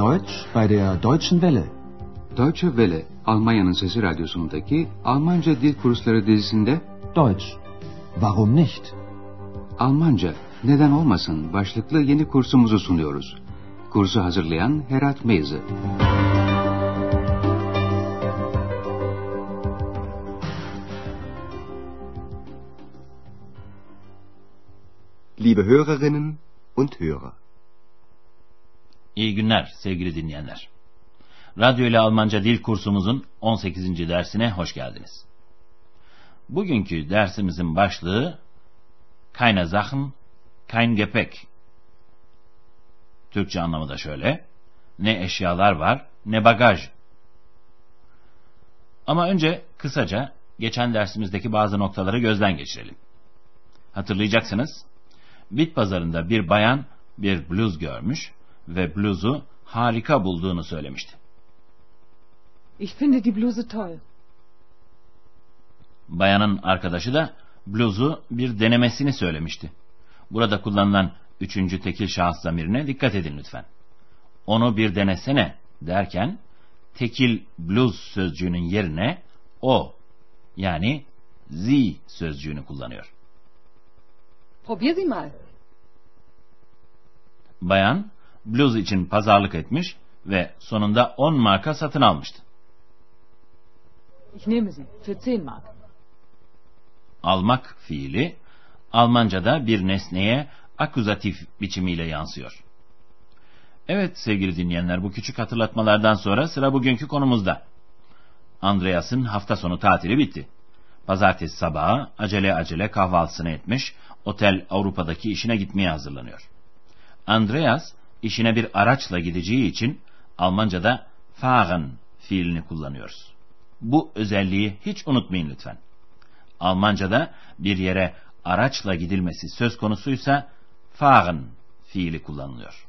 Deutsch bei der Deutschen Welle. Deutsche Welle, Almanya'nın Sesi Radyosu'ndaki Almanca Dil Kursları dizisinde Deutsch. Warum nicht? Almanca, neden olmasın başlıklı yeni kursumuzu sunuyoruz. Kursu hazırlayan Herat Meyzi. Liebe Hörerinnen und Hörer. İyi günler sevgili dinleyenler. Radyo ile Almanca dil kursumuzun 18. dersine hoş geldiniz. Bugünkü dersimizin başlığı Keine Sachen, kein Gepäck. Türkçe anlamı da şöyle. Ne eşyalar var, ne bagaj. Ama önce kısaca geçen dersimizdeki bazı noktaları gözden geçirelim. Hatırlayacaksınız. Bit pazarında bir bayan bir bluz görmüş ve bluzu harika bulduğunu söylemişti. Ich finde die Bluse toll. Bayanın arkadaşı da bluzu bir denemesini söylemişti. Burada kullanılan üçüncü tekil şahıs zamirine dikkat edin lütfen. Onu bir denesene derken tekil bluz sözcüğünün yerine o yani sie sözcüğünü kullanıyor. Probier sie mal. Bayan bluz için pazarlık etmiş ve sonunda 10 marka satın almıştı. Ich nehme sie für 10 Mark. Almak fiili Almanca'da bir nesneye akuzatif biçimiyle yansıyor. Evet sevgili dinleyenler bu küçük hatırlatmalardan sonra sıra bugünkü konumuzda. Andreas'ın hafta sonu tatili bitti. Pazartesi sabahı acele acele kahvaltısını etmiş, otel Avrupa'daki işine gitmeye hazırlanıyor. Andreas işine bir araçla gideceği için Almanca'da fahren fiilini kullanıyoruz. Bu özelliği hiç unutmayın lütfen. Almanca'da bir yere araçla gidilmesi söz konusuysa fahren fiili kullanılıyor.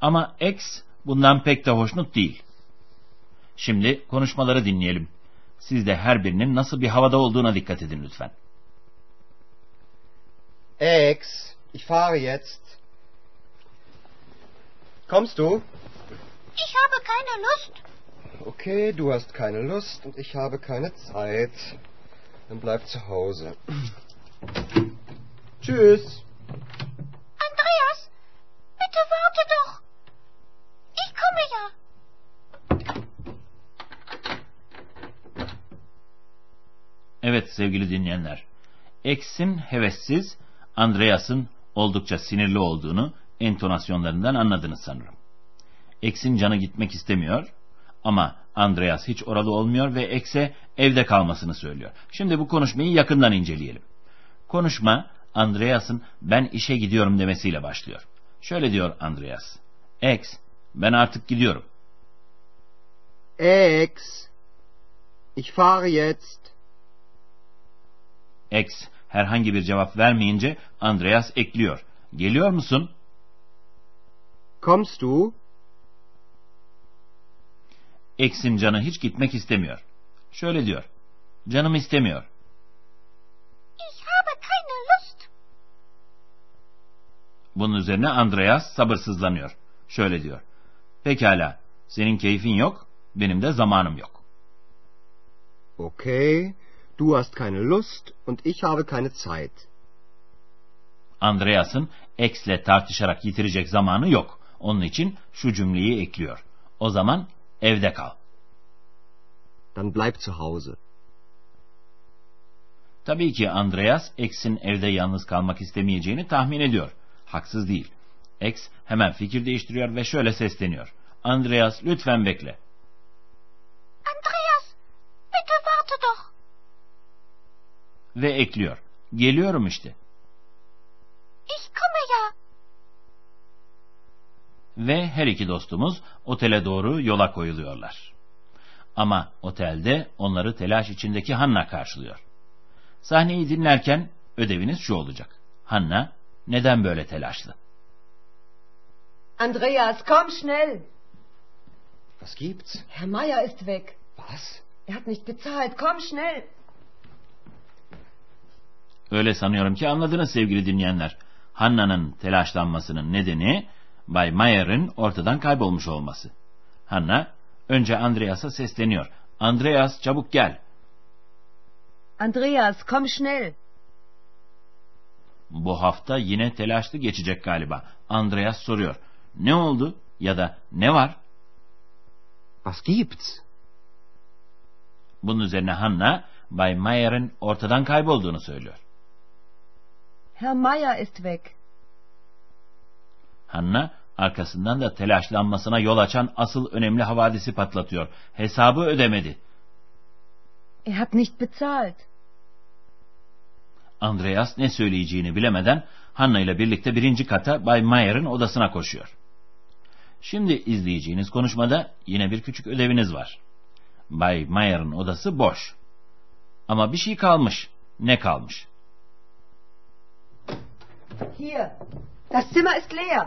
Ama ex bundan pek de hoşnut değil. Şimdi konuşmaları dinleyelim. Siz de her birinin nasıl bir havada olduğuna dikkat edin lütfen. Ex, ich fahre jetzt. Kommst du? Ich habe keine Lust. Okay, du hast keine Lust und ich habe keine Zeit. Dann bleib zu Hause. Tschüss. Andreas, bitte warte doch. Ich komme ja. Evet sevgili dinleyenler. X'in hevessiz, Andreas'ın oldukça sinirli olduğunu entonasyonlarından anladınız sanırım. X'in canı gitmek istemiyor ama Andreas hiç oralı olmuyor ve X'e evde kalmasını söylüyor. Şimdi bu konuşmayı yakından inceleyelim. Konuşma Andreas'ın ben işe gidiyorum demesiyle başlıyor. Şöyle diyor Andreas. X, ben artık gidiyorum. Ex, ich fahre jetzt. X herhangi bir cevap vermeyince Andreas ekliyor. Geliyor musun? Kommst du? X'in canı hiç gitmek istemiyor. Şöyle diyor. Canım istemiyor. Ich habe keine Lust. Bunun üzerine Andreas sabırsızlanıyor. Şöyle diyor. Pekala, senin keyfin yok, benim de zamanım yok. Okay, du hast keine Lust und ich habe keine Zeit. Andreas'ın X'le tartışarak yitirecek zamanı yok. Onun için şu cümleyi ekliyor. O zaman evde kal. Dann bleib zu Hause. Tabii ki Andreas X'in evde yalnız kalmak istemeyeceğini tahmin ediyor. Haksız değil. X hemen fikir değiştiriyor ve şöyle sesleniyor. Andreas lütfen bekle. Andreas, bitte warte doch. Ve ekliyor. Geliyorum işte. Ve her iki dostumuz otele doğru yola koyuluyorlar. Ama otelde onları telaş içindeki Hanna karşılıyor. Sahneyi dinlerken ödeviniz şu olacak. Hanna neden böyle telaşlı? Andreas, komm schnell! Was gibt's? Herr Meier ist weg. Was? Er hat nicht bezahlt. Komm schnell! Öyle sanıyorum ki anladınız sevgili dinleyenler. Hanna'nın telaşlanmasının nedeni Bay Mayer'in ortadan kaybolmuş olması. Hanna önce Andreas'a sesleniyor. Andreas çabuk gel. Andreas, komm schnell. Bu hafta yine telaşlı geçecek galiba. Andreas soruyor. Ne oldu ya da ne var? Was gibt's? Bunun üzerine Hanna Bay Mayer'in ortadan kaybolduğunu söylüyor. Herr Meier ist weg. Hanna arkasından da telaşlanmasına yol açan asıl önemli havadisi patlatıyor. Hesabı ödemedi. Er hat nicht bezahlt. Andreas ne söyleyeceğini bilemeden Hanna ile birlikte birinci kata Bay Mayer'in odasına koşuyor. Şimdi izleyeceğiniz konuşmada yine bir küçük ödeviniz var. Bay Mayer'in odası boş. Ama bir şey kalmış. Ne kalmış? Hier, das Zimmer ist leer.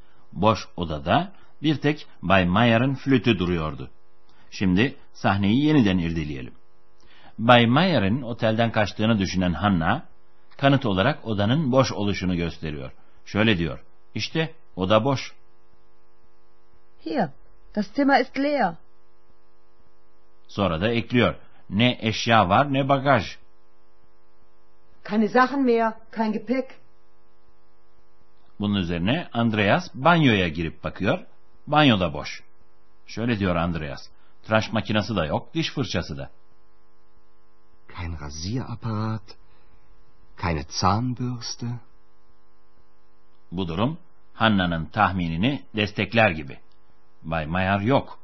boş odada bir tek Bay Mayer'in flütü duruyordu. Şimdi sahneyi yeniden irdeleyelim. Bay Mayer'in otelden kaçtığını düşünen Hanna, kanıt olarak odanın boş oluşunu gösteriyor. Şöyle diyor, işte oda boş. Hier, das Zimmer ist leer. Sonra da ekliyor, ne eşya var ne bagaj. Keine Sachen mehr, kein Gepäck. Bunun üzerine Andreas banyoya girip bakıyor, banyoda boş. Şöyle diyor Andreas, tıraş makinesi de yok, diş fırçası da. Kein Rasierapparat, keine Zahnbürste. Bu durum Hanna'nın tahminini destekler gibi. Bay Mayer yok.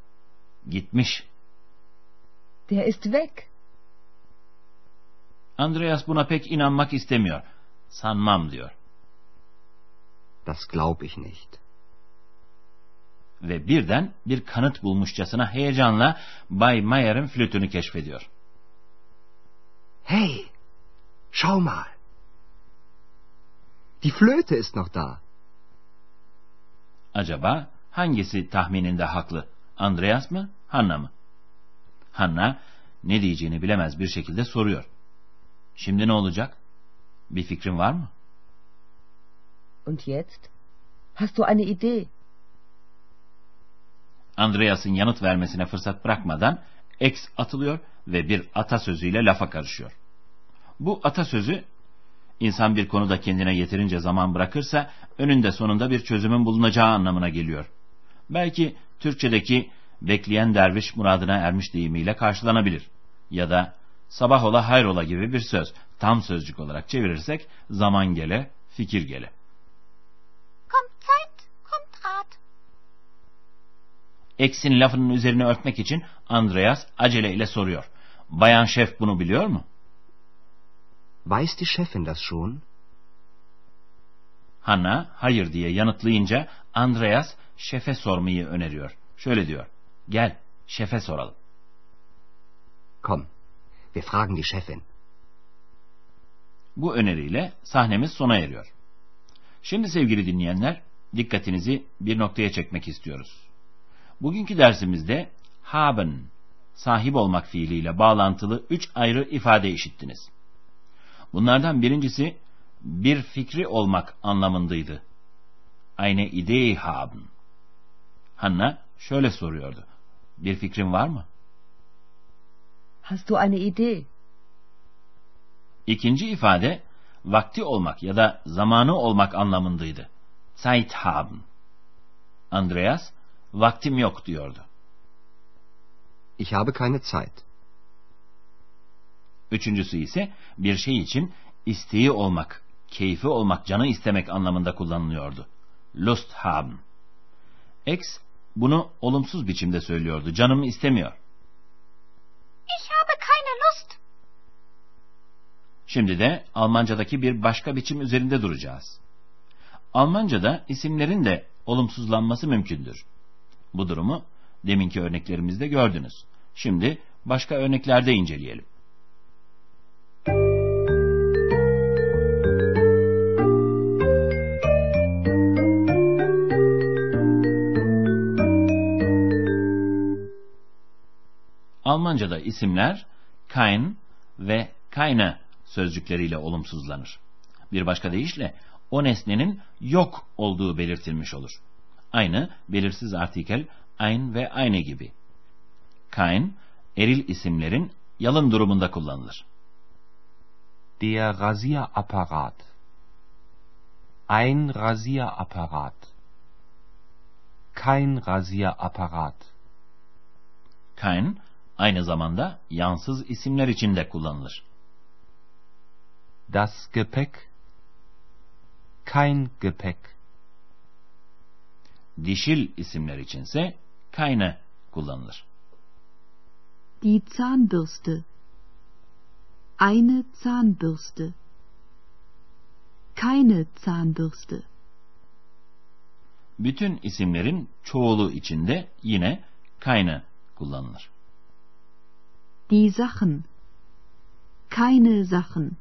Gitmiş. Der ist weg. Andreas buna pek inanmak istemiyor. Sanmam diyor. Das glaub ich nicht. Ve birden bir kanıt bulmuşçasına heyecanla Bay Mayer'in flütünü keşfediyor. Hey, schau mal. Die Flöte ist noch da. Acaba hangisi tahmininde haklı? Andreas mı, Hanna mı? Hanna ne diyeceğini bilemez bir şekilde soruyor. Şimdi ne olacak? Bir fikrin var mı? Und jetzt? Hast du eine Idee? Andreas'ın yanıt vermesine fırsat bırakmadan X atılıyor ve bir atasözüyle lafa karışıyor. Bu atasözü insan bir konuda kendine yeterince zaman bırakırsa önünde sonunda bir çözümün bulunacağı anlamına geliyor. Belki Türkçedeki bekleyen derviş muradına ermiş deyimiyle karşılanabilir. Ya da sabah ola hayrola gibi bir söz tam sözcük olarak çevirirsek zaman gele, fikir gele. X'in lafının üzerine örtmek için Andreas aceleyle soruyor. Bayan şef bunu biliyor mu? Weiß die Chefin das schon? Hanna hayır diye yanıtlayınca Andreas şefe sormayı öneriyor. Şöyle diyor. Gel şefe soralım. Komm, wir fragen die Chefin. Bu öneriyle sahnemiz sona eriyor. Şimdi sevgili dinleyenler dikkatinizi bir noktaya çekmek istiyoruz. Bugünkü dersimizde haben, sahip olmak fiiliyle bağlantılı üç ayrı ifade işittiniz. Bunlardan birincisi bir fikri olmak anlamındaydı. Eine Idee haben. Hanna şöyle soruyordu. Bir fikrin var mı? Hast du eine Idee? İkinci ifade vakti olmak ya da zamanı olmak anlamındaydı. Zeit haben. Andreas vaktim yok diyordu. Ich habe keine Zeit. Üçüncüsü ise bir şey için isteği olmak, keyfi olmak, canı istemek anlamında kullanılıyordu. Lust haben. X bunu olumsuz biçimde söylüyordu. Canım istemiyor. Ich habe keine Lust. Şimdi de Almancadaki bir başka biçim üzerinde duracağız. Almancada isimlerin de olumsuzlanması mümkündür. Bu durumu deminki örneklerimizde gördünüz. Şimdi başka örneklerde inceleyelim. Almanca'da isimler kein ve keine sözcükleriyle olumsuzlanır. Bir başka deyişle o nesnenin yok olduğu belirtilmiş olur. Aynı belirsiz artikel ein ve eine gibi. Kein, eril isimlerin yalın durumunda kullanılır. Der Rasierapparat. Ein Rasierapparat. Kein Rasierapparat. Kein, aynı zamanda yansız isimler için de kullanılır. Das Gepäck. Kein Gepäck. Dişil isimler içinse keine kullanılır. Die Zahnbürste. Eine Zahnbürste. Keine Zahnbürste. Bütün isimlerin çoğulu içinde yine keine kullanılır. Die Sachen. Keine Sachen.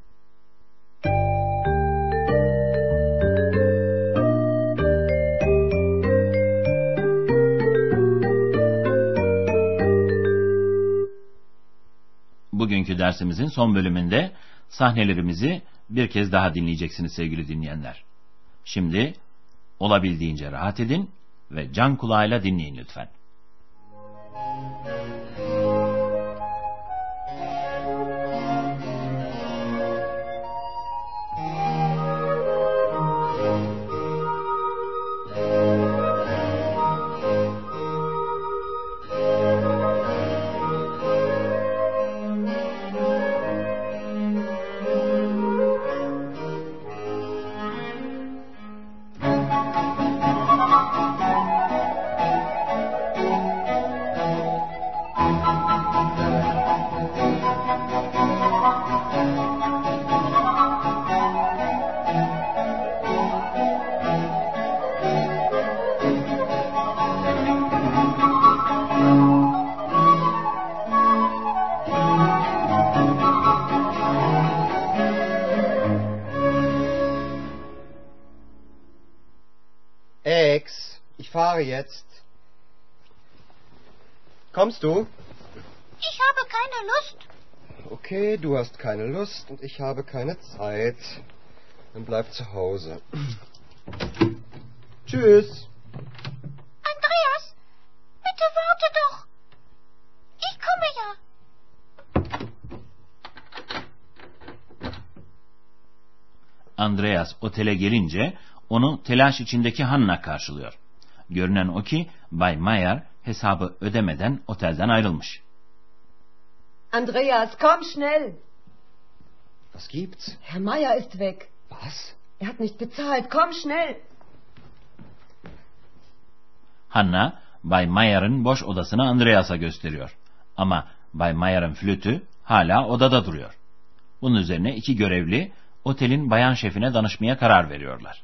Bugünkü dersimizin son bölümünde sahnelerimizi bir kez daha dinleyeceksiniz sevgili dinleyenler. Şimdi olabildiğince rahat edin ve can kulağıyla dinleyin lütfen. Ex, ich fahre jetzt. Kommst du? Ich habe keine Lust. Okay, du hast keine Lust und ich habe keine Zeit. Dann bleib zu Hause. Tschüss. Andreas, bitte warte doch. Ich komme ja. Andreas otele gelince onu telaş içindeki Hanna karşılıyor. Görünen o ki Bay Mayer hesabı ödemeden otelden ayrılmış. Andreas, komm schnell. Was gibt's? Herr Meier ist weg. Was? Er hat nicht bezahlt. Komm schnell. Hanna, Bay Mayer'ın boş odasını Andreas'a gösteriyor. Ama Bay Mayer'ın flütü hala odada duruyor. Bunun üzerine iki görevli otelin bayan şefine danışmaya karar veriyorlar.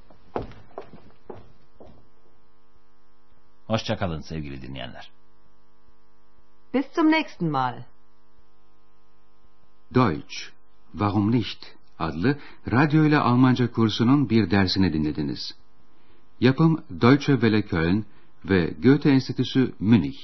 Hoşçakalın sevgili dinleyenler. Bis zum nächsten Mal. Deutsch, Warum nicht? adlı radyo ile Almanca kursunun bir dersini dinlediniz. Yapım Deutsche Welle Köln ve Goethe Enstitüsü Münih.